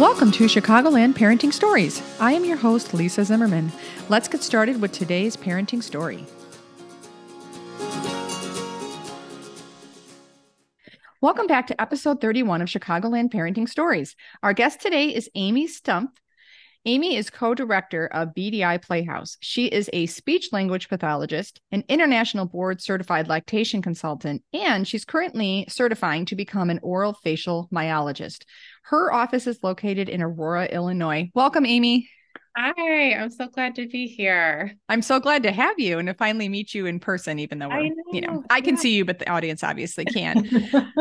Welcome to Chicagoland Parenting Stories. I am your host, Lisa Zimmermann. Let's get started with today's parenting story. Welcome back to episode 31 of Chicagoland Parenting Stories. Our guest today is Amy Stumpf. Amy is co director of BDI Playhouse. She is a speech language pathologist, an international board certified lactation consultant, and she's currently certifying to become an oral facial myologist. Her office is located in Aurora, Illinois. Welcome, Amy. Hi, I'm so glad to be here. I'm so glad to have you and to finally meet you in person, even though know, you know, I can yeah. see you, but the audience obviously can.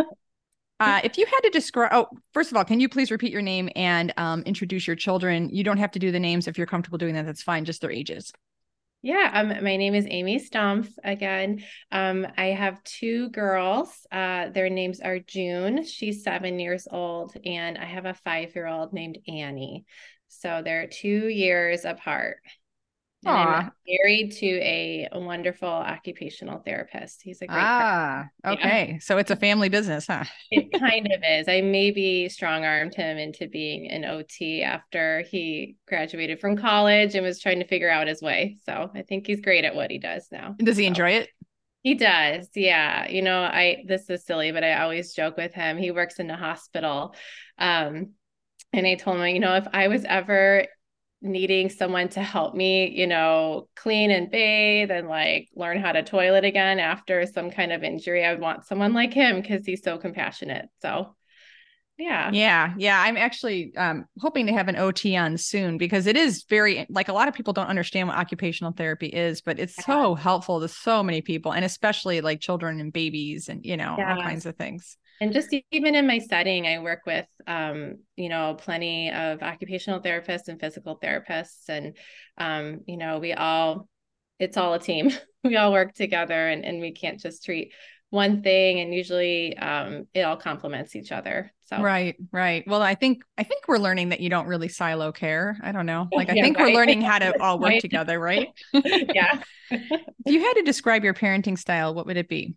Uh, if you had to describe, oh, first of all, can you please repeat your name and um, introduce your children? You don't have to do the names if you're comfortable doing that. That's fine. Just their ages. Yeah, um, my name is Amy Stumpf. Again, um, I have two girls. Uh, their names are June. She's seven years old, and I have a five-year-old named Annie. So they're two years apart. And I'm married to a wonderful occupational therapist. He's a great ah, okay. Yeah. So it's a family business, huh? it kind of is. I maybe strong armed him into being an OT after he graduated from college and was trying to figure out his way. So I think he's great at what he does now. Does he so. enjoy it? He does. Yeah. You know, I this is silly, but I always joke with him. He works in a hospital. Um, and I told him, you know, if I was ever needing someone to help me, you know, clean and bathe and like learn how to toilet again after some kind of injury. I would want someone like him because he's so compassionate. So yeah. Yeah. Yeah. I'm actually um, hoping to have an OT on soon because it is very, like, a lot of people don't understand what occupational therapy is, but it's yeah. so helpful to so many people and especially like children and babies and, you know, yeah. all kinds of things and just even in my setting i work with um, you know plenty of occupational therapists and physical therapists and um, you know we all it's all a team. We all work together and, and we can't just treat one thing and usually um, it all complements each other. So. Right right. Well i think i think we're learning that you don't really silo care. I don't know. Like i yeah, think right. we're learning how to all work right. together right? Yeah. If you had to describe your parenting style what would it be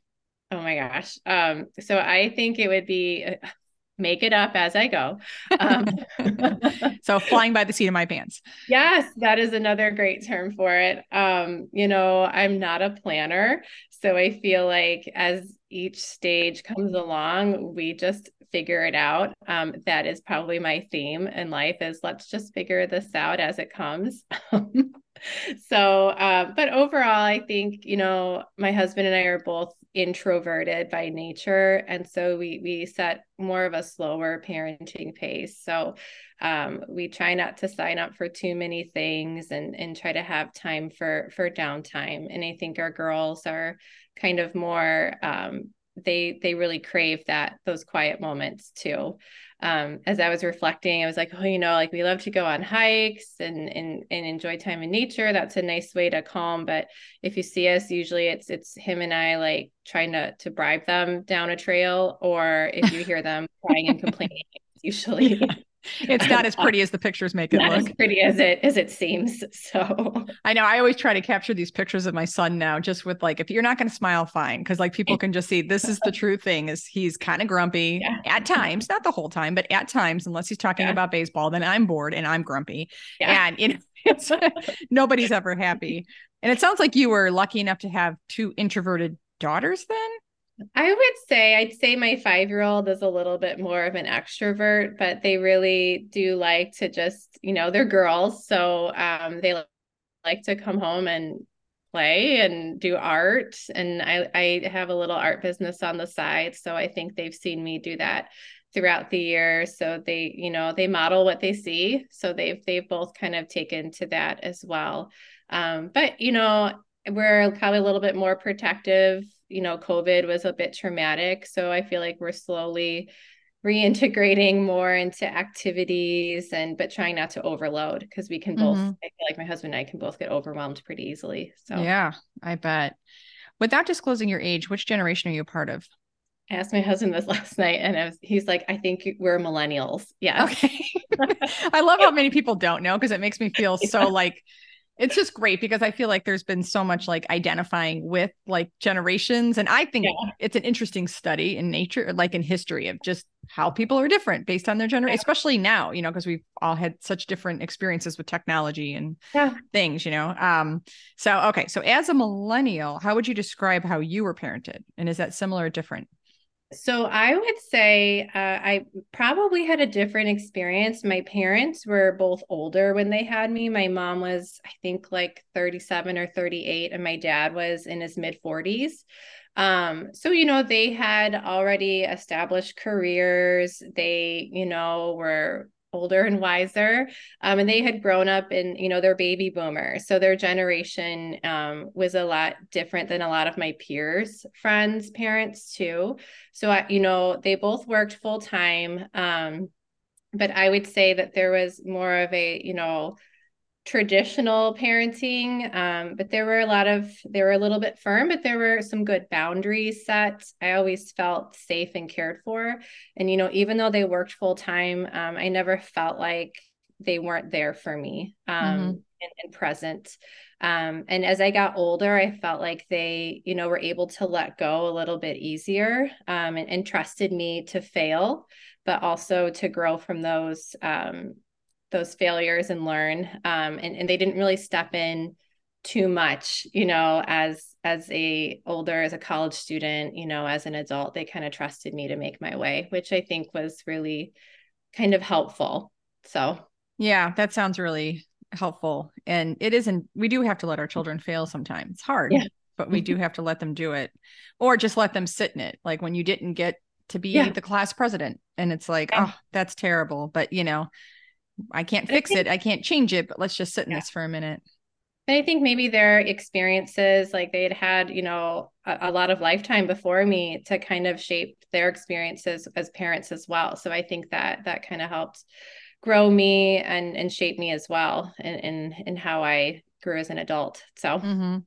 Oh my gosh. Um, so I think it would be uh, make it up as I go. Um, so flying by the seat of my pants. Yes, that is another great term for it. Um, you know, I'm not a planner, so I feel like as each stage comes along, we just figure it out. Um, that is probably my theme in life is let's just figure this out as it comes. so, uh, but overall, I think, you know, my husband and I are both introverted by nature and so we we set more of a slower parenting pace so um, we try not to sign up for too many things and and try to have time for for downtime and i think our girls are kind of more um, they they really crave that those quiet moments too um, as I was reflecting, I was like, oh, you know, like we love to go on hikes and and and enjoy time in nature. That's a nice way to calm. But if you see us, usually it's it's him and I like trying to to bribe them down a trail, or if you hear them crying and complaining, usually it's not as pretty as the pictures make it not look. As pretty as it as it seems. So I know I always try to capture these pictures of my son now, just with like, if you're not going to smile, fine, because like people can just see this is the true thing. Is he's kind of grumpy yeah. at times, not the whole time, but at times, unless he's talking yeah. about baseball, then I'm bored and I'm grumpy, yeah. and you know, it's nobody's ever happy. And it sounds like you were lucky enough to have two introverted daughters then I would say I'd say my 5-year-old is a little bit more of an extrovert, but they really do like to just, you know, they're girls, so um they like to come home and play and do art and I I have a little art business on the side, so I think they've seen me do that throughout the year. So they you know they model what they see so they've they've both kind of taken to that as well. Um, but you know we're probably a little bit more protective you know, COVID was a bit traumatic. So I feel like we're slowly reintegrating more into activities and but trying not to overload because we can both mm-hmm. I feel like my husband and I can both get overwhelmed pretty easily. So yeah, I bet. Without disclosing your age, which generation are you a part of? I asked my husband this last night and was, he's like, I think we're millennials. Yeah. Okay. I love how many people don't know because it makes me feel so like it's just great because I feel like there's been so much like identifying with like generations. And I think yeah. it's an interesting study in nature, like in history of just how people are different based on their generation, yeah. especially now, you know, because we've all had such different experiences with technology and yeah. things, you know. Um, so okay, so as a millennial, how would you describe how you were parented? And is that similar or different? So I would say uh, I probably had a different experience. My parents were both older when they had me. My mom was, I think, like 37 or 38, and my dad was in his mid 40s. Um, so, you know, they had already established careers. They, you know, were older and wiser um, and they had grown up in you know their baby boomers. So their generation um, was a lot different than a lot of my peers friends parents too. So I, you know they both worked full time um, but i would say that there was more of a you know traditional parenting um, but there were a lot of they were a little bit firm but there were some good boundaries set. I always felt safe and cared for. And you know even though they worked full time um, i never felt like they weren't there for me um, mm-hmm. and, and, present. Um, and as i got older i felt like they you know were able to let go a little bit easier um, and, and trusted me to fail but also to grow from those um, those failures and learn um, and, and they didn't really step in too much you know as as a older as a college student you know as an adult they kind of trusted me to make my way which i think was really kind of helpful. So. Yeah that sounds really helpful. And it isn't we do have to let our children fail sometimes. It's hard yeah. but we do have to let them do it or just let them sit in it. Like when you didn't get to be yeah. the class president and it's like yeah. oh that's terrible. But you know I can't fix I think, it. I can't change it, but let's just sit in yeah. this for a minute. And I think maybe their experiences, like they had had, you know, a, a, lot of lifetime before me to kind of shape their experiences as parents as well. So I think that that kind of helped grow me and and shape me as well in in, in how I grew as an adult. So mm-hmm.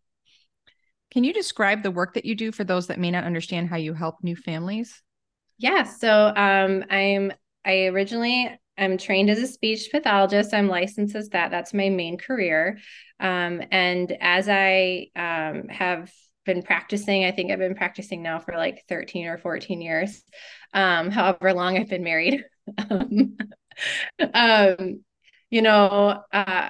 can you describe the work that you do for those that may not understand how you help new families? Yeah. So um I'm I originally I'm trained as a speech pathologist. I'm licensed as that. That's my main career. Um, and as I um, have been practicing, I think I've been practicing now for like 13 or 14 years, um, however long I've been married. Um, um, you know, uh,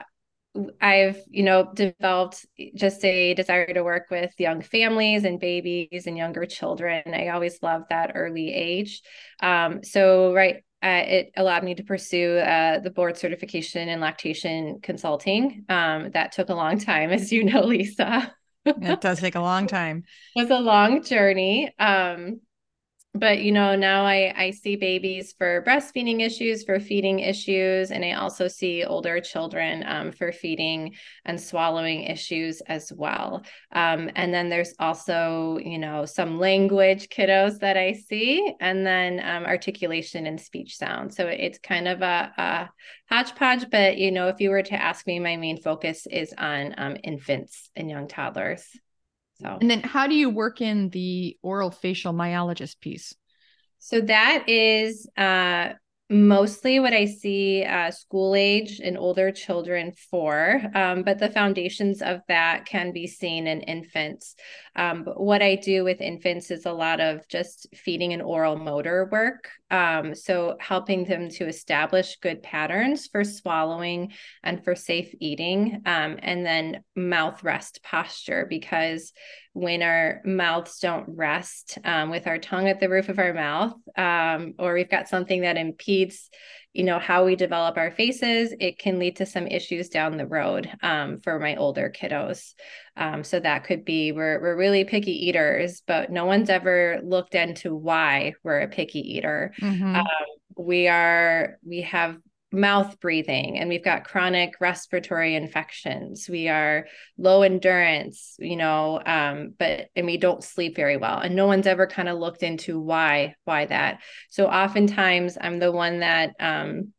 I've, you know, developed just a desire to work with young families and babies and younger children. I always loved that early age. Um, so right uh, it allowed me to pursue uh, the board certification in lactation consulting. Um, that took a long time, as you know, Lisa. it does take a long time. It was a long journey. Um, but you know now I, I see babies for breastfeeding issues for feeding issues and i also see older children um, for feeding and swallowing issues as well. Um, and then there's also you know some language kiddos that i see and then um, articulation and speech sound. So it's kind of a, a, hodgepodge but you know if you were to ask me my main focus is on um, infants and young toddlers so, and then how do you work in the oral facial myologist piece? So that is uh, mostly what I see uh, school age and older children for, um, but the foundations of that can be seen in infants. Um, what I do with infants is a lot of just feeding and oral motor work. Um, so helping them to establish good patterns for swallowing and for safe eating, um, and then mouth rest posture because when our mouths don't rest um, with our tongue at the roof of our mouth, um, or we've got something that impedes, you know, how we develop our faces, it can lead to some issues down the road um, for my older kiddos. Um, so that could be we're we're really picky eaters, but no one's ever looked into why we're a picky eater. Mm-hmm. Um, we are we have mouth breathing and we've got chronic respiratory infections. We are low endurance you know um, but and we don't sleep very well. And no one's ever kind of looked into why why that. So oftentimes i'm the one that um,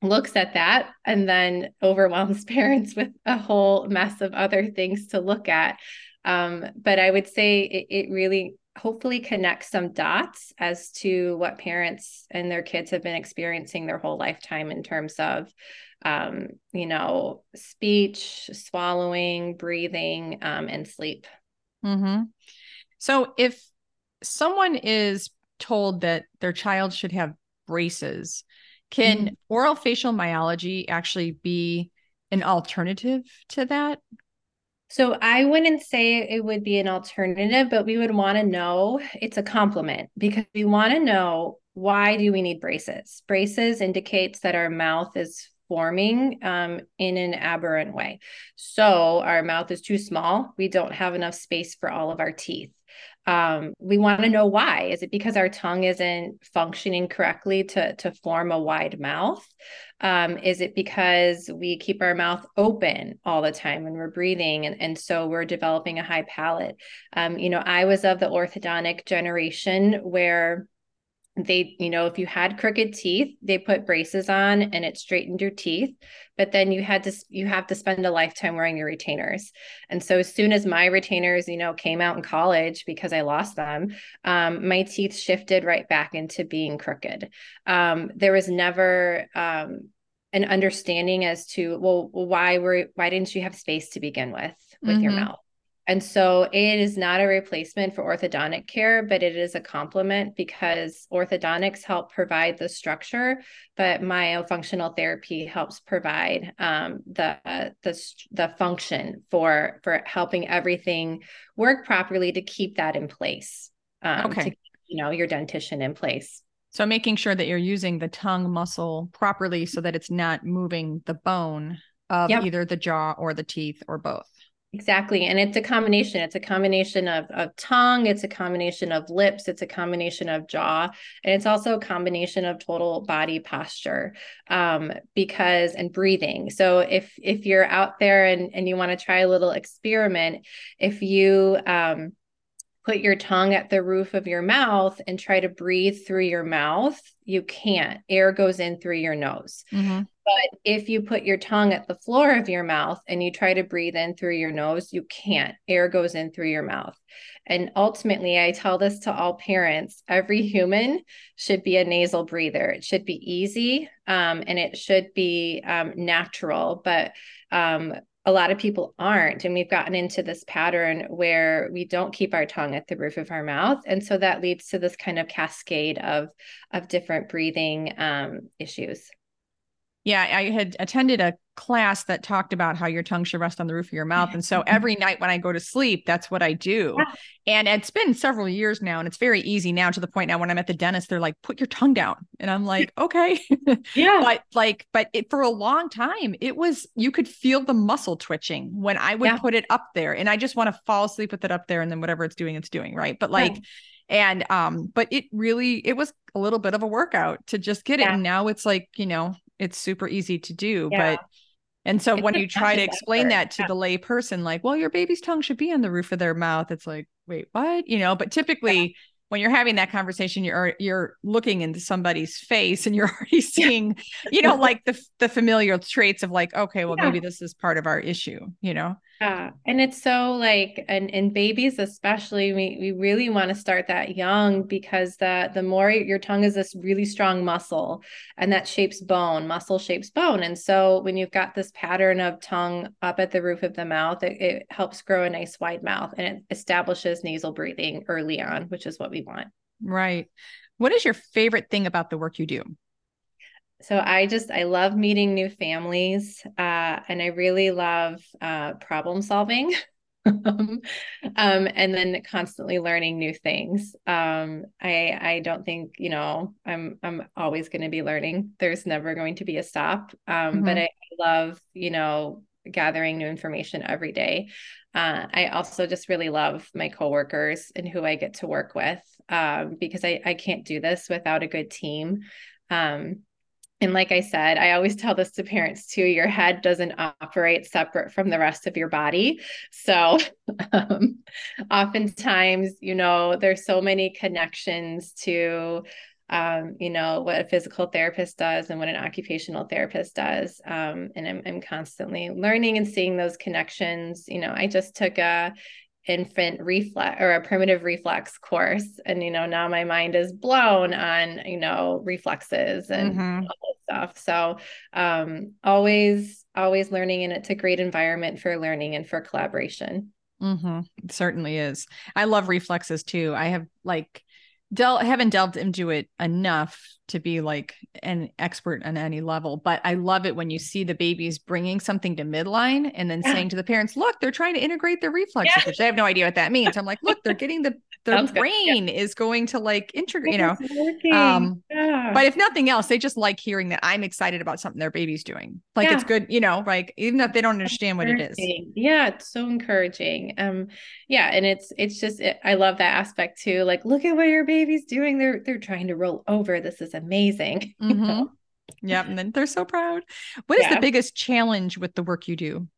looks at that and then overwhelms parents with a whole mess of other things to look at. Um, but i would say it, it really hopefully connect some dots as to what parents and their kids have been experiencing their whole lifetime in terms of um, you know speech swallowing breathing um, and sleep mm-hmm. so if someone is told that their child should have braces can mm-hmm. oral facial myology actually be an alternative to that so I wouldn't say it would be an alternative, but we would want to know it's a complement because we want to know why do we need braces? Braces indicates that our mouth is forming um, in an aberrant way. So our mouth is too small. We don't have enough space for all of our teeth um, we want to know why. Is it because our tongue isn't functioning correctly to, to form a wide mouth? Um, is it because we keep our mouth open all the time when we're breathing? And, and so we're developing a high palate. Um, you know, I was of the orthodontic generation where they you know if you had crooked teeth they put braces on and it straightened your teeth but then you had to you have to spend a lifetime wearing your retainers. And so as soon as my retainers you know came out in college because i lost them um, my teeth shifted right back into being crooked. Um, there was never um, an understanding as to well why were why didn't you have space to begin with with mm-hmm. your mouth and so it is not a replacement for orthodontic care, but it is a complement because orthodontics help provide the structure, but myofunctional therapy helps provide um, the, the the function for for helping everything work properly to keep that in place. Um, okay. To, you know, your dentition in place. So making sure that you're using the tongue muscle properly so that it's not moving the bone of yep. either the jaw or the teeth or both. Exactly. And it's a combination. It's a combination of, of tongue, it's a combination of lips, it's a combination of jaw, and it's also a combination of total body posture um, because and breathing. So if if you're out there and, and you want to try a little experiment, if you um, put your tongue at the roof of your mouth and try to breathe through your mouth, you can't. Air goes in through your nose. Mm-hmm. But if you put your tongue at the floor of your mouth and you try to breathe in through your nose, you can't. Air goes in through your mouth. And ultimately, I tell this to all parents every human should be a nasal breather. It should be easy um, and it should be um, natural. But um, a lot of people aren't and we've gotten into this pattern where we don't keep our tongue at the roof of our mouth and so that leads to this kind of cascade of of different breathing um, issues yeah, I had attended a class that talked about how your tongue should rest on the roof of your mouth. And so every night when I go to sleep, that's what I do. Yeah. And it's been several years now, and it's very easy now to the point now when I'm at the dentist, they're like, put your tongue down. And I'm like, okay. Yeah. but like, but it, for a long time, it was, you could feel the muscle twitching when I would yeah. put it up there. And I just want to fall asleep with it up there. And then whatever it's doing, it's doing. Right. But like, yeah and um but it really it was a little bit of a workout to just get it and now it's like you know it's super easy to do yeah. but and so it's when you try to explain that to yeah. the lay person like well your baby's tongue should be on the roof of their mouth it's like wait what you know but typically yeah. when you're having that conversation you're you're looking into somebody's face and you're already seeing you know like the the familiar traits of like okay well maybe this is part of our issue you know yeah. And it's so like and in babies especially we we really want to start that young because the the more your tongue is this really strong muscle and that shapes bone, muscle shapes bone. And so when you've got this pattern of tongue up at the roof of the mouth, it, it helps grow a nice wide mouth and it establishes nasal breathing early on, which is what we want. Right. What is your favorite thing about the work you do? So I just I love meeting new families, uh, and I really love uh, problem solving, um, and then constantly learning new things. Um, I I don't think you know I'm I'm always going to be learning. There's never going to be a stop. Um, mm-hmm. But I, I love you know gathering new information every day. Uh, I also just really love my coworkers and who I get to work with um, because I, I can't do this without a good team. Um, and like I said, I always tell this to parents too your head doesn't operate separate from the rest of your body. So, um, oftentimes, you know, there's so many connections to, um, you know, what a physical therapist does and what an occupational therapist does. Um, and I'm, I'm constantly learning and seeing those connections. You know, I just took a infant reflex or a primitive reflex course. And you know now my mind is blown on you know reflexes and mm-hmm. all stuff. So um always always learning and it's a great environment for learning and for collaboration. Mm-hmm. it certainly is. I love reflexes too. I have like del haven't delved into it enough to be like an expert on any level but i love it when you see the babies bringing something to midline and then yeah. saying to the parents look they're trying to integrate their reflexes yeah. which i have no idea what that means i'm like look they're getting the their brain yeah. is going to like integrate, you know. Um, but if nothing else, they just like hearing that I'm excited about something their baby's doing. Like it's good, you know, like even if they don't understand what it is. Yeah, it's so encouraging. Um, yeah, and it's it's just it, I love that aspect too. Like, look at what your baby's doing. They're they're trying to roll over. This is amazing. Mm-hmm. Yep, and then they're so proud. What is the biggest challenge with the work you do?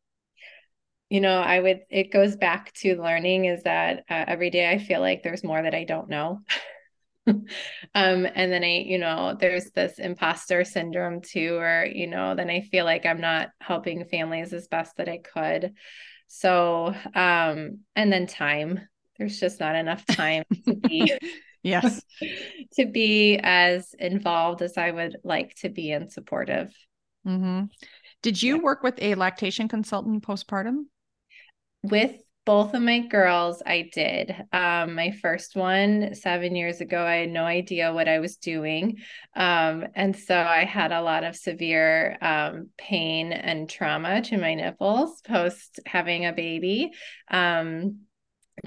you know i would it goes back to learning is that uh, every day i feel like there's more that i don't know um and then i you know there's this imposter syndrome too or you know then i feel like i'm not helping families as best that i could so um and then time there's just not enough time to be yes to be as involved as i would like to be and supportive mm-hmm. did you yeah. work with a lactation consultant postpartum with both of my girls, I did. Um, my first one seven years ago, I had no idea what I was doing. Um, and so I had a lot of severe um, pain and trauma to my nipples post having a baby. Um,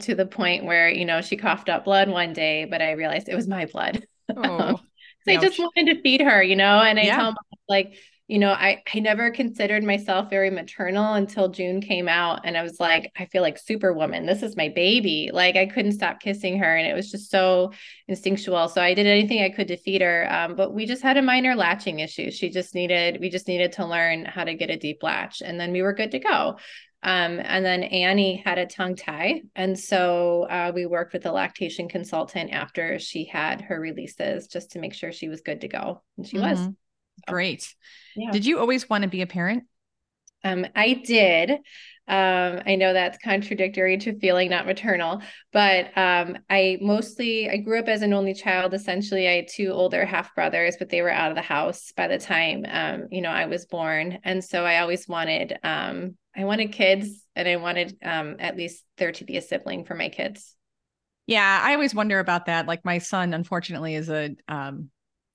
to the point where, you know, she coughed up blood one day, but I realized it was my blood. Oh, I just wanted to feed her, you know, and I yeah. tell like, you know, I, I never considered myself very maternal until June came out. And I was like, I feel like superwoman. This is my baby. Like I couldn't stop kissing her. And it was just so instinctual. So I did anything I could to feed her. Um, but we just had a minor latching issue. She just needed, we just needed to learn how to get a deep latch. And then we were good to go. Um, and then Annie had a tongue tie. And so uh, we worked with a lactation consultant after she had her releases just to make sure she was good to go. And she mm-hmm. was. Great. Yeah. Did you always want to be a parent? Um, I did. Um, I know that's contradictory to feeling not maternal, but um, I mostly I grew up as an only child. Essentially, I had two older half brothers, but they were out of the house by the time um, you know I was born, and so I always wanted um, I wanted kids, and I wanted um, at least there to be a sibling for my kids. Yeah, I always wonder about that. Like my son, unfortunately, is a um,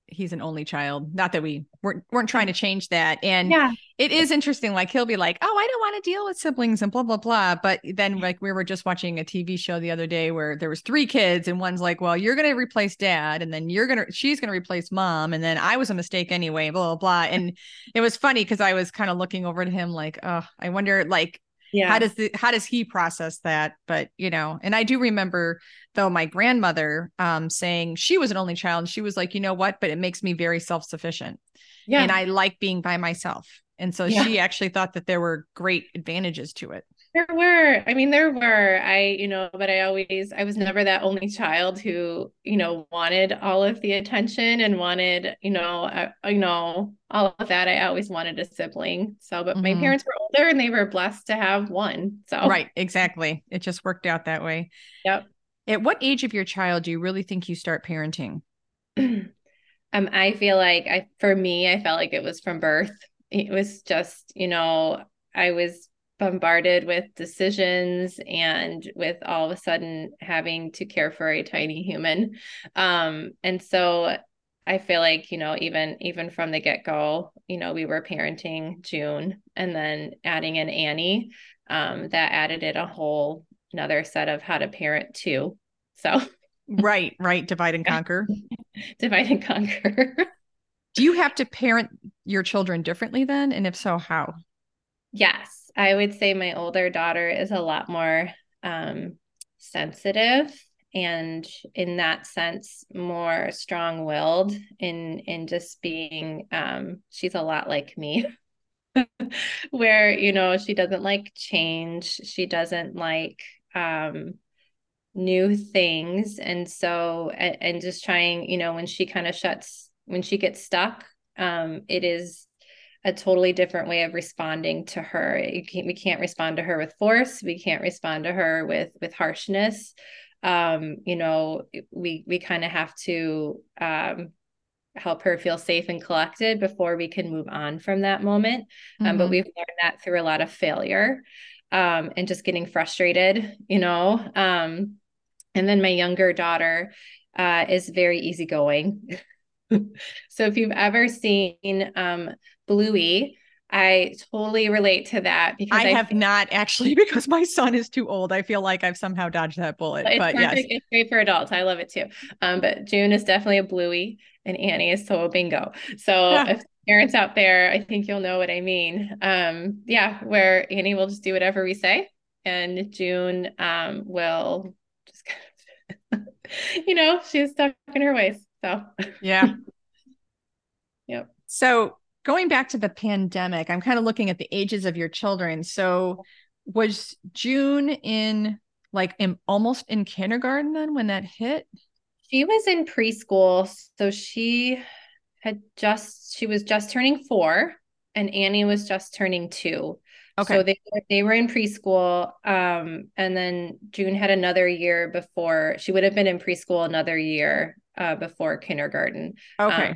he's an only child. Not that we weren't weren't trying to change that. And yeah. it is interesting. Like he'll be like, "Oh, I don't want to deal with siblings and blah blah blah." But then, like we were just watching a TV show the other day where there was three kids, and one's like, "Well, you're gonna replace dad, and then you're gonna she's gonna replace mom, and then I was a mistake anyway." Blah blah blah. And it was funny because I was kind of looking over to him like, "Oh, I wonder like." Yeah. How does the how does he process that? But you know, and I do remember though my grandmother um, saying she was an only child and she was like you know what but it makes me very self-sufficient yeah and i like being by myself and so yeah. she actually thought that there were great advantages to it there were i mean there were. I you know but i always i was never that only child who you know wanted all of the attention and wanted you know uh, you know all of that. I always wanted a sibling. So but mm-hmm. my parents were older and they were blessed to have one. So right exactly. It just worked out that way. Yep. At what age of your child do you really think you start parenting? um, I feel like I, for me, I felt like it was from birth. It was just, you know, I was bombarded with decisions and with all of a sudden having to care for a tiny human. Um, and so I feel like, you know, even even from the get-go, you know, we were parenting June and then adding in Annie, um, that added it a whole another set of how to parent too. So right, right, divide and conquer. divide and conquer. Do you have to parent your children differently then? And if so, how? Yes, I would say my older daughter is a lot more um, sensitive and in that sense more strong-willed in in just being um, she's a lot like me. Where you know she doesn't like change. She doesn't like um, new things. And so and, and, just trying you know when she kind of shuts when she gets stuck um, it is a totally different way of responding to her. Can't, we can't respond to her with force. We can't respond to her with with harshness. Um, you know, we we kind of have to um, help her feel safe and collected before we can move on from that moment. Um, mm-hmm. But we've learned that through a lot of failure um, and just getting frustrated, you know. Um, and then my younger daughter uh, is very easygoing. so if you've ever seen um, Bluey, I totally relate to that because I, I have not actually because my son is too old. I feel like I've somehow dodged that bullet. It's but perfect. yes, it's great for adults. I love it too. Um, but June is definitely a Bluey, and Annie is so a bingo. So yeah. if parents out there, I think you'll know what I mean. Um, yeah, where Annie will just do whatever we say, and June um will just kind of, you know, she's stuck in her ways. So yeah. yep. So going back to the pandemic, I'm kind of looking at the ages of your children. So was June in like in almost in kindergarten then when that hit? She was in preschool. So she had just she was just turning four and Annie was just turning two. Okay. So they they were in preschool, um, and then June had another year before she would have been in preschool another year uh, before kindergarten. Okay. Um,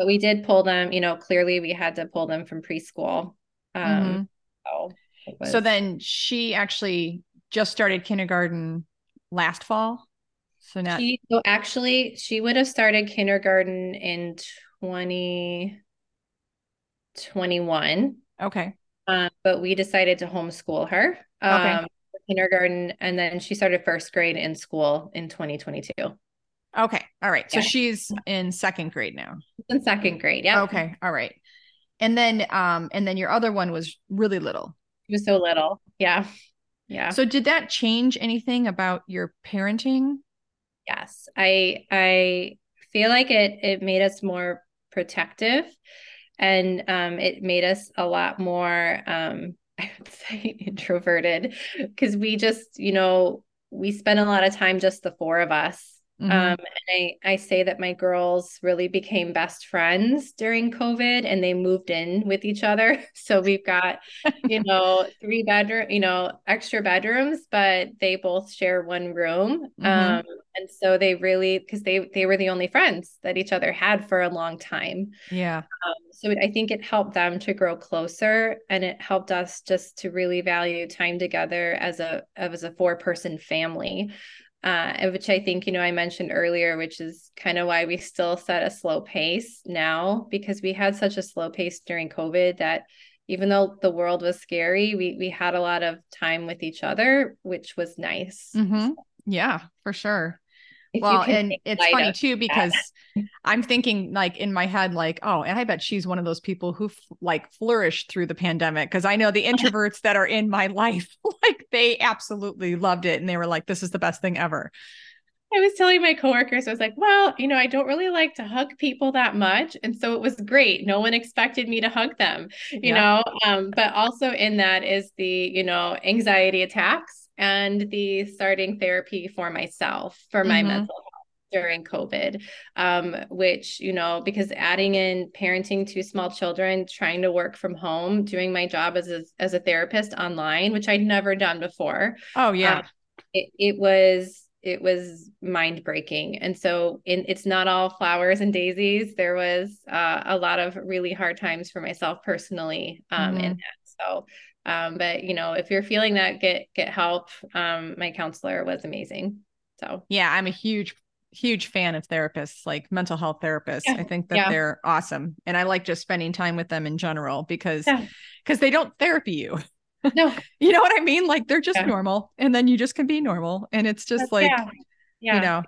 but we did pull them you know clearly we had to pull them from preschool. Um mm-hmm. so, was... so then she actually just started kindergarten last fall? So now she, so actually she would have started kindergarten in 2021 okay. Um, but we decided to homeschool her um, okay. kindergarten and then she started first grade in school in 2022 Okay. All right. So yeah. she's in second grade now. In second grade. Yeah. Okay. All right. And then um and then your other one was really little. She was so little. Yeah. Yeah. So did that change anything about your parenting? Yes. I I feel like it it made us more protective and um it made us a lot more um I would say introverted because we just, you know, we spent a lot of time just the four of us Mm-hmm. Um, and I, I say that my girls really became best friends during COVID and they moved in with each other. So we've got, you know, three bedroom, you know, extra bedrooms, but they both share one room. Mm-hmm. Um, and so they really, because they they were the only friends that each other had for a long time. Yeah. Um, so I think it helped them to grow closer, and it helped us just to really value time together as a as a four person family uh, which I think, you know, I mentioned earlier, which is kind of why we still set a slow pace now because we had such a slow pace during COVID that even though the world was scary, we we had a lot of time with each other, which was nice. Mm-hmm. Yeah, for sure well and it's funny too because i'm thinking like in my head like oh and i bet she's one of those people who f- like flourished through the pandemic because i know the introverts that are in my life like they absolutely loved it and they were like this is the best thing ever I was telling my coworkers, I was like, well, you know, I don't really like to hug people that much. And so it was great. No one expected me to hug them, you yeah. know. Um, but also in that is the, you know, anxiety attacks and the starting therapy for myself for my mm-hmm. mental health during COVID, um, which, you know, because adding in parenting two small children, trying to work from home, doing my job as a, as a therapist online, which I'd never done before. Oh, yeah. Um, it, it was it was mind breaking and so in, it's not all flowers and daisies there was uh, a lot of really hard times for myself personally um, mm-hmm. in that so um, but you know, if you're feeling that, get get help. Um, my counselor was amazing. So yeah, I'm a huge huge fan of therapists, like mental health therapists. Yeah. I think that yeah. they're awesome, and I like just spending time with them in general because because yeah. they don't therapy you. No, you know what I mean. Like they're just normal, and then you just can be normal, and it's just That's, like you know.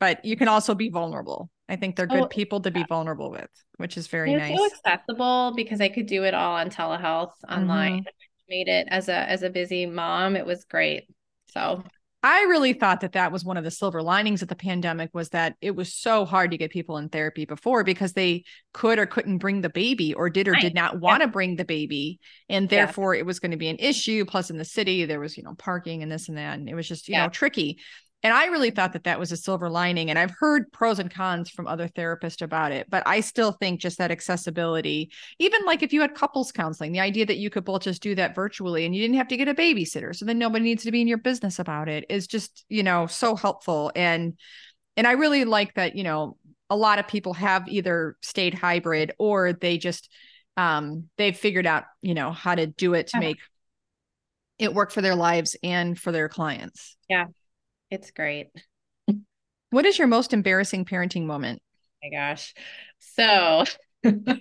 But you can also be vulnerable. I think they're good oh, people to be vulnerable with, which is very nice. So accessible because I could do it all on telehealth online. Mm-hmm made it as a as a busy mom it was great so I really thought that that was one of the silver linings of the pandemic was that it was so hard to get people in therapy before because they could or couldn't bring the baby or did or did not want to yeah. bring the baby and therefore yeah. it was going to be an issue plus in the city there was you know parking and this and that and it was just you yeah. know tricky and I really thought that that was a silver lining. And I've heard pros and cons from other therapists about it, but I still think just that accessibility, even like if you had couples counseling, the idea that you could both just do that virtually and you didn't have to get a babysitter. So then nobody needs to be in your business about it is just, you know, so helpful. And, and I really like that, you know, a lot of people have either stayed hybrid or they just, um, they've figured out, you know, how to do it to make it work for their lives and for their clients. Yeah. It's great. What is your most embarrassing parenting moment? Oh my gosh. So my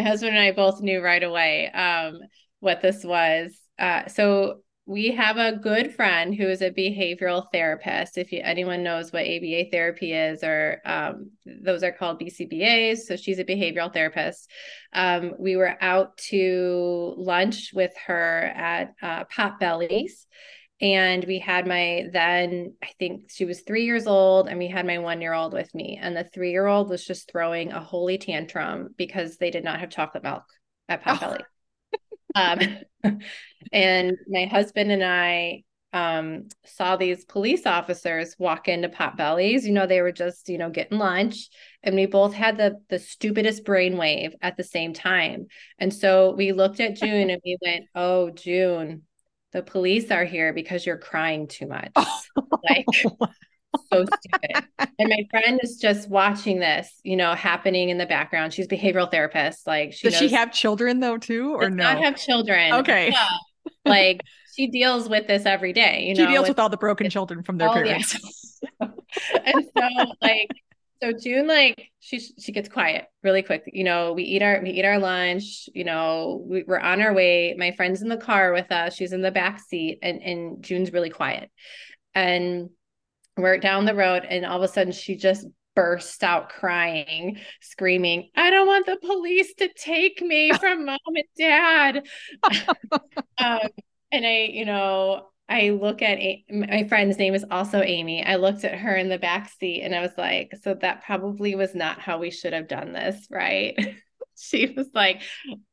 husband and I both knew right away um, what this was. Uh, so we have a good friend who is a behavioral therapist. If you, anyone knows what ABA therapy is, or um, those are called BCBAs. So she's a behavioral therapist. Um, we were out to lunch with her at uh, Potbelly's and we had my then i think she was three years old and we had my one year old with me. And the three year old was just throwing a holy tantrum because they did not have chocolate milk at potbelly oh. um, and my husband and i um, saw these police officers walk into potbellies you know they were just you know getting lunch and we both had the the stupidest brainwave at the same time. And so we looked at june and we went oh june the police are here because you're crying too much. like so stupid. And my friend is just watching this, you know, happening in the background. She's behavioral therapist. Like she does she have children though too, or no? Not have children. Okay. Like she deals with this every day. You she know, deals with, with all the broken children from their parents. Yeah. and so like so June, like she she gets quiet really quick. You know, we eat our we eat our lunch. You know, we, we're on our way. My friend's in the car with us. She's in the back seat, and and June's really quiet. And we're down the road, and all of a sudden she just bursts out crying, screaming, "I don't want the police to take me from mom and dad." um, and I, you know, I look at a- my friend's name is also Amy. I looked at her in the back seat and I was like, so that probably was not how we should have done this, right? she was like,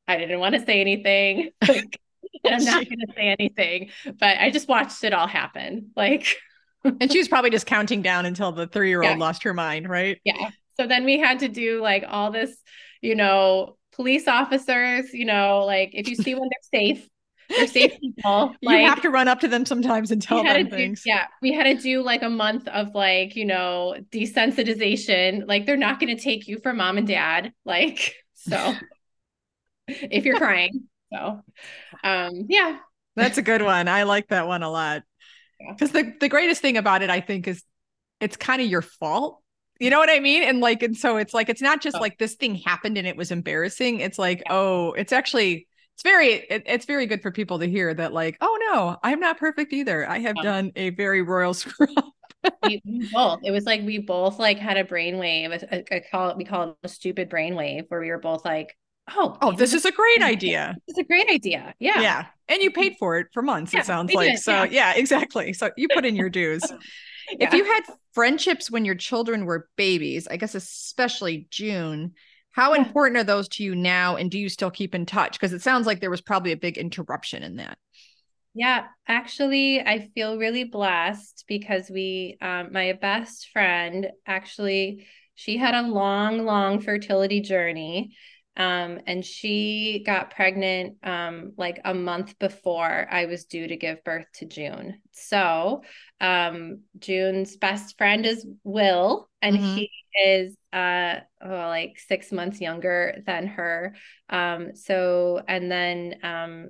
I didn't want to say anything. Like, I'm not going to say anything, but I just watched it all happen. Like, and she was probably just counting down until the three year old lost her mind, right? Yeah. So then we had to do like all this, you know, police officers, you know, like if you see when they're safe, they're safe people. Like, you have to run up to them sometimes and tell them things. Yeah, we had to do like a month of like you know desensitization. Like they're not going to take you for mom and dad. Like so, if you're crying. So, um, yeah, that's a good one. I like that one a lot. Because the the greatest thing about it, I think, is it's kind of your fault you know what I mean? And like, and so it's like, it's not just oh. like this thing happened and it was embarrassing. It's like, yeah. oh, it's actually it's very it, it's very good for people to hear that like oh no i'm not perfect either i have yeah. done a very royal screw up we, we, both it was like we both like had a brainwave I, I call it we call it a stupid brainwave where we were both like oh oh this is a great idea it's a great idea yeah yeah and you paid for it for months yeah, it sounds like did, so yeah. yeah. exactly so you put in your dues if you had friendships when your children were babies i guess especially june how yeah. important are those to you now? And do you still keep in touch? Because it sounds like there was probably a big interruption in that. Yeah, actually, I feel really blessed because we, um, my best friend, actually, she had a long, long fertility journey. Um, and she got pregnant um, like a month before I was due to give birth to June. So um, June's best friend is Will, and mm-hmm. he is uh oh, like six months younger than her. Um, so and then um,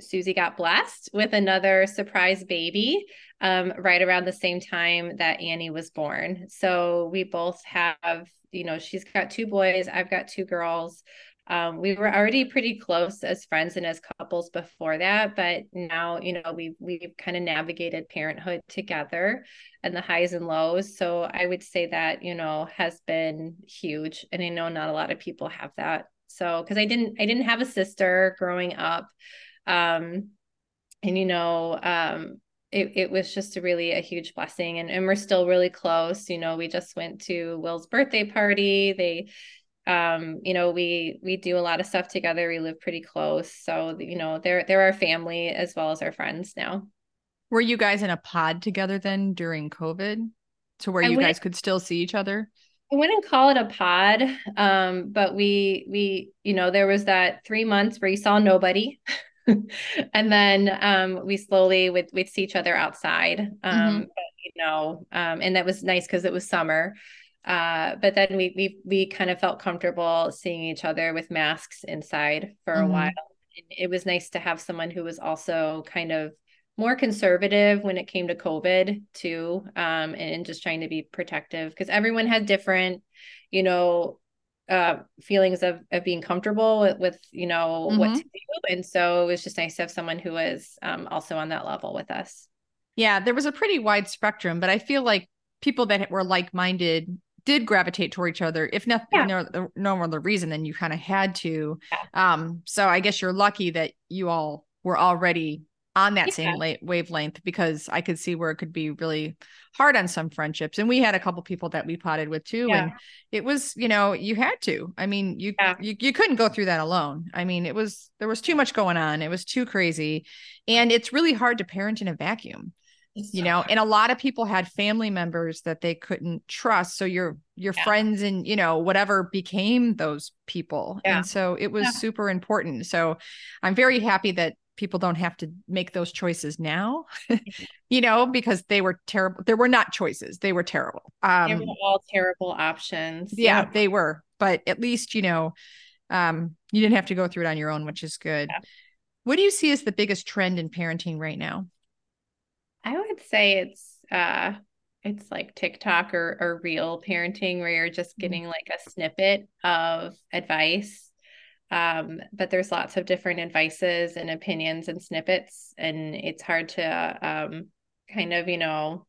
Susie got blessed with another surprise baby um, right around the same time that Annie was born. So we both have, you know, she's got two boys, I've got two girls. Um, we were already pretty close as friends and as couples before that, but now you know we've we've kind of navigated parenthood together and the highs and lows. So I would say that you know has been huge, and I know not a lot of people have that. So because I didn't I didn't have a sister growing up, um, and you know um, it, it was just a really a huge blessing and, and we're still really close you know we just went to will's birthday party they um you know we we do a lot of stuff together we live pretty close so you know they're they're our family as well as our friends now Were you guys in a pod together then during COVID? To where I you guys could still see each other? I wouldn't call it a pod, um, but we we you know there was that three months where you saw nobody, and then um, we slowly would we'd see each other outside, um, but, you know, um, and that was nice because it was summer. Uh, but then we we we kind of felt comfortable seeing each other with masks inside for a Mhm. while. And it was nice to have someone who was also kind of more conservative when it came to COVID too, um, and just trying to be protective because everyone had different, you know, uh, feelings of of being comfortable with, with you know what Mhm. to do, and so it was just nice to have someone who was um, also on that level with us. Yeah, there was a pretty wide spectrum, but I feel like people that were like minded did gravitate toward each other, if not Yeah. no, no other reason then you kind of had to. Yeah. Um, so I guess you're lucky that you all were already on that Yeah. same la- wavelength because I could see where it could be really hard on some friendships. And we had a couple people that we potted with too, and it was you know you had to. I mean you you you couldn't go through that alone. I mean it was there was too much going on. It was too crazy, and it's really hard to parent in a vacuum you know and a lot of people had family members that they couldn't trust so your your Yeah. friends and you know whatever became those people Yeah. and so it was Yeah. super important so i'm very happy that people don't have to make those choices now you know because they were terrible there were not choices they were terrible they um were all terrible options. yeah they were but at least you know um you didn't have to go through it on your own which is good Yeah. what do you see as the biggest trend in parenting right now I would say it's uh it's like TikTok or or real parenting where you're just Mhm. getting like a snippet of advice. Um, but there's lots of different advices and opinions and snippets, and it's hard to um kind of, you know,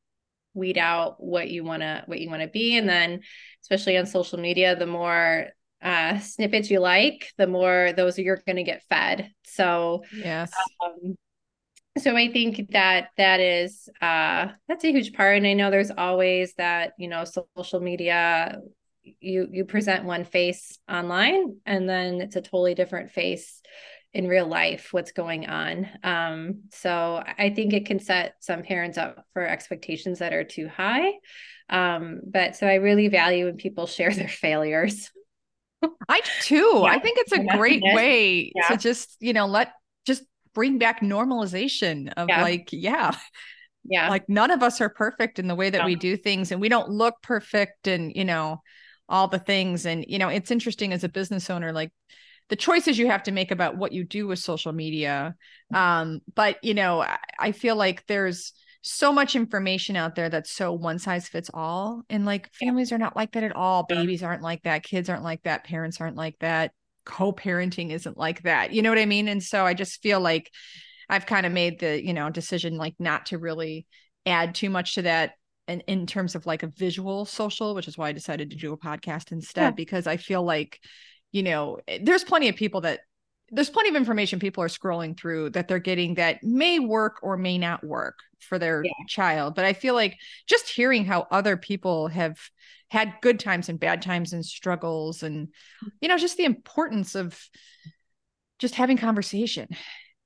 weed out what you wanna what you wanna be. And then especially on social media, the more uh snippets you like, the more those you're gonna get fed. So yes um, so I think that that is uh that's a huge part. And I know there's always that, you know, social media you you present one face online and then it's a totally different face in real life what's going on. Um so I think it can set some parents up for expectations that are too high. Um but so I really value when people share their failures. I do too. I think it's a Yeah. great Yeah. way Yeah. to just, you know, let bring back normalization of Yeah. like, yeah, Yeah. like none of us are perfect in the way that No. we do things and we don't look perfect and, you know, all the things. And, you know, it's interesting as a business owner, like the choices you have to make about what you do with social media. Um, but, you know, I, I feel like there's, so much information out there that's so one size fits all and like families are not like that at all Yeah. babies aren't like that kids aren't like that parents aren't like that co-parenting isn't like that you know what i mean and so i just feel like i've kind of made the you know decision like not to really add too much to that in, in terms of like a visual social which is why i decided to do a podcast instead Yeah. because i feel like you know eh, there's plenty of people that there's plenty of information people are scrolling through that they're getting that may work or may not work for their Yeah. child but i feel like just hearing how other people have had good times and bad times and struggles and you know just the importance of just having conversation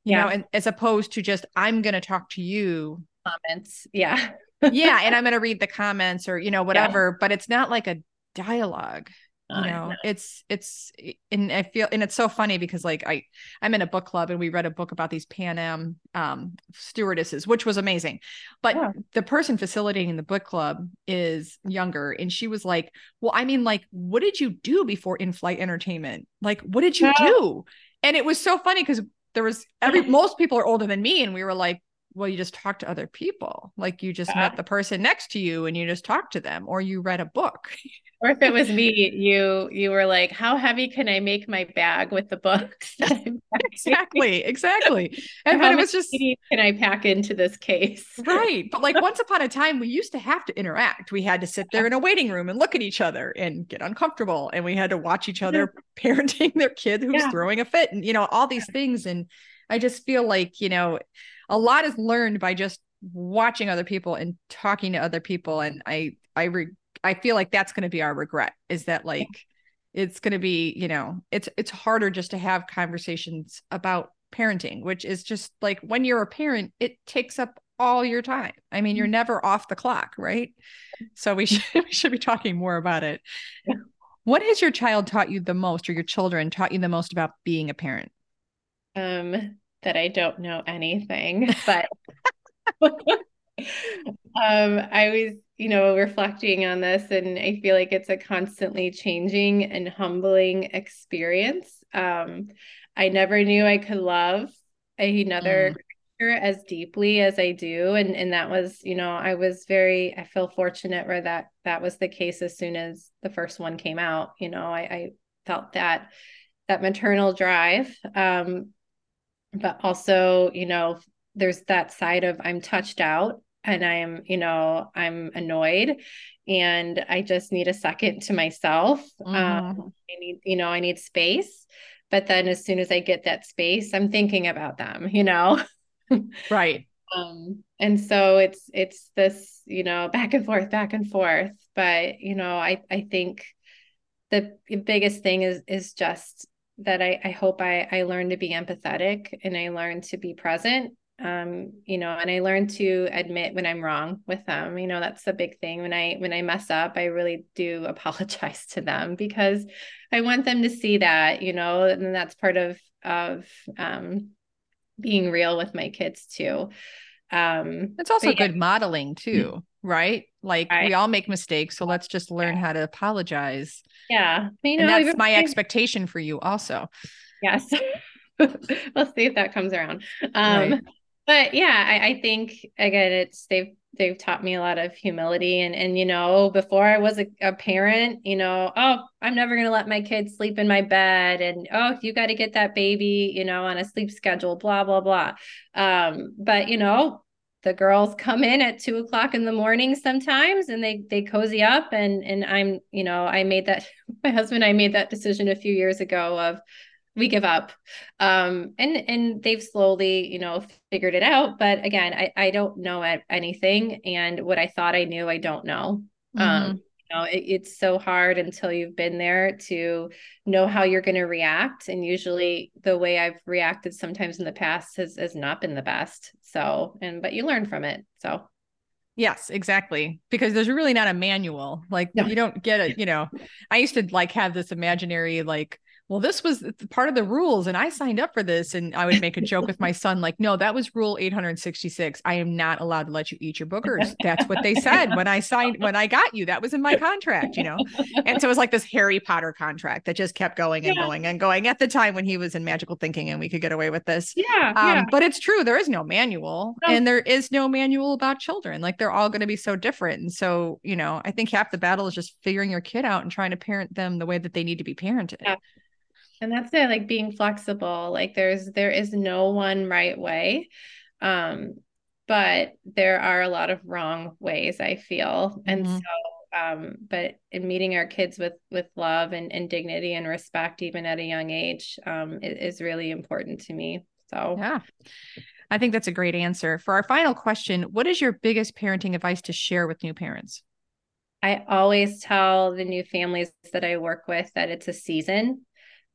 you Yeah. know and as opposed to just i'm going to talk to you Comments. Yeah. yeah and i'm going to read the comments or you know whatever but it's not like a dialogue you know it's it's and i feel and it's so funny because like i i'm in a book club and we read a book about these pan am um stewardesses which was amazing but Yeah. the person facilitating the book club is younger and she was like well i mean like what did you do before in-flight entertainment like what did you Yeah. do and it was so funny because there was every most people are older than me and we were like well you just talk to other people like you just Yeah. met the person next to you and you just talked to them or you read a book Or if it was me, you you were like, "How heavy can I make my bag with the books?" that I'm packing? exactly exactly and but it was just can I pack into this case? right but like once upon a time we used to have to interact we had to sit there in a waiting room and look at each other and get uncomfortable and we had to watch each other parenting their kid who's Yeah. throwing a fit and you know all these things and i just feel like you know a lot is learned by just watching other people and talking to other people and i i re- i feel like that's going to be our regret is that like it's going to be you know it's it's harder just to have conversations about parenting which is just like when you're a parent it takes up all your time. I mean, you're mm-hmm. never off the clock, right? So we should we should be talking more about it. Yeah. What has your child taught you the most or your children taught you the most about being a parent? Um that I don't know anything, but um I was, you know, reflecting on this and I feel like it's a constantly changing and humbling experience. Um I never knew I could love another mm. as deeply as I do. And and that was, you know, I was very, I feel fortunate where that that was the case as soon as the first one came out. You know, I, I felt that that maternal drive. Um, but also, you know, there's that side of I'm touched out and I'm, you know, I'm annoyed and I just need a second to myself. Um, mm-hmm. Um, I need, you know, I need space but then as soon as i get that space i'm thinking about them you know right um and so it's it's this you know back and forth back and forth but you know i i think the biggest thing is is just that i i hope i i learn to be empathetic and i learn to be present um you know and i learn to admit when i'm wrong with them you know that's the big thing. When i when i mess up i really do apologize to them because i want them to see that you know and that's part of of um being real with my kids too um it's also good modeling too right? Like right. we all make mistakes so let's just learn how to apologize. Yeah. You know, and that's my expectation for you also. Yes. Let's see if that comes around. Um right but yeah, I, I think again, it's they've they've taught me a lot of humility and and you know before i was a, a parent you know oh i'm never going to let my kids sleep in my bed and oh you got to get that baby you know on a sleep schedule blah blah blah. Um but you know the girls come in at two o'clock in the morning sometimes and they they cozy up and and i'm you know i made that my husband i made that decision a few years ago of we give up um and and they've slowly you know figured it out but again i i don't know anything and what i thought i knew i don't know um, mm-hmm. um you know it, it's so hard until you've been there to know how you're going to react and usually the way i've reacted sometimes in the past has has not been the best so and but you learn from it so Yes, exactly. Because there's really not a manual. Like no. you don't get it, you know. I used to like have this imaginary like well, this was part of the rules and I signed up for this. And I would make a joke with my son, like, no, that was rule 866. I am not allowed to let you eat your boogers. That's what they said when I signed, when I got you. That was in my contract, you know? And so it was like this Harry Potter contract that just kept going and yeah. going and going at the time when he was in magical thinking and we could get away with this. Yeah. Um, yeah. But it's true. There is no manual no. and there is no manual about children. Like they're all going to be so different. And so, you know, I think half the battle is just figuring your kid out and trying to parent them the way that they need to be parented. Yeah and that's it like being flexible like there's there is no one right way. Um but there are a lot of wrong ways i feel. And mm-hmm. so um but in meeting our kids with with love and, and dignity and respect even at a young age um is really important to me so. Yeah. I think that's a great answer. For our final question what is your biggest parenting advice to share with new parents? I always tell the new families that I work with that it's a season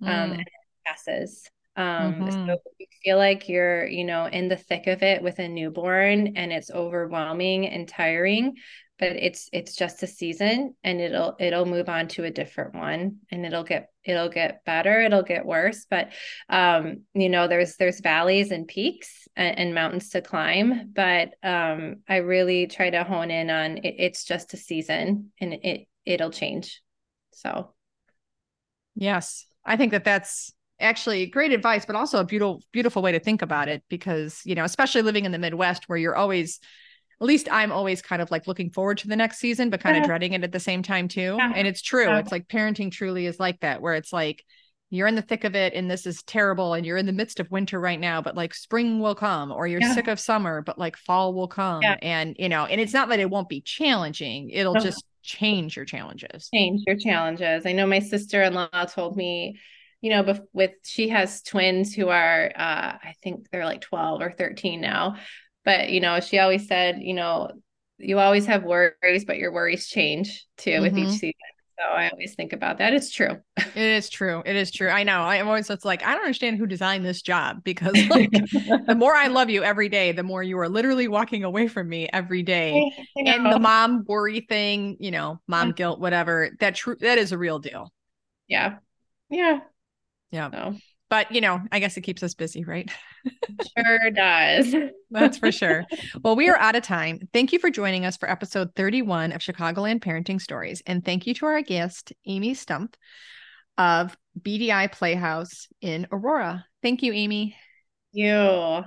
um, mm. and it passes. Um, mm-hmm. So you feel like you're, you know, in the thick of it with a newborn and it's overwhelming and tiring, but it's it's just a season and it'll it'll move on to a different one and it'll get it'll get better, it'll get worse, but um, you know, there's there's valleys and peaks and, and mountains to climb, but um, I really try to hone in on it, it's just a season and it it'll change. So Yes, I think that that's actually great advice, but also a beautiful, beautiful way to think about it because, you know, especially living in the Midwest where you're always, at least I'm always kind of like looking forward to the next season, but kind of uh-huh. dreading it at the same time too. Yeah. And it's true. Yeah. It's like parenting truly is like that, where it's like, you're in the thick of it and this is terrible and you're in the midst of winter right now but like spring will come or you're yeah. sick of summer but like fall will come yeah. and you know and it's not that it won't be challenging it'll just change your challenges change your challenges i know my sister-in-law told me you know with she has twins who are uh i think they're like 12 or 13 now but you know she always said you know you always have worries but your worries change too mm-hmm. with each mm-hmm. season So I always think about that. It's true. It is true. It is true. I know. I'm always it's like I don't understand who designed this job because like, the more I love you every day, the more you are literally walking away from me every day. And the mom worry thing, you know, mom mm. guilt, whatever. That true. That is a real deal. Yeah. Yeah. Yeah. So but you know, I guess it keeps us busy, right? sure does. That's for sure. Well, we are out of time. Thank you for joining us for episode 31 of Chicagoland Parenting Stories. And thank you to our guest, Amy Stumpf of BDI Playhouse in Aurora. Thank you, Amy. you.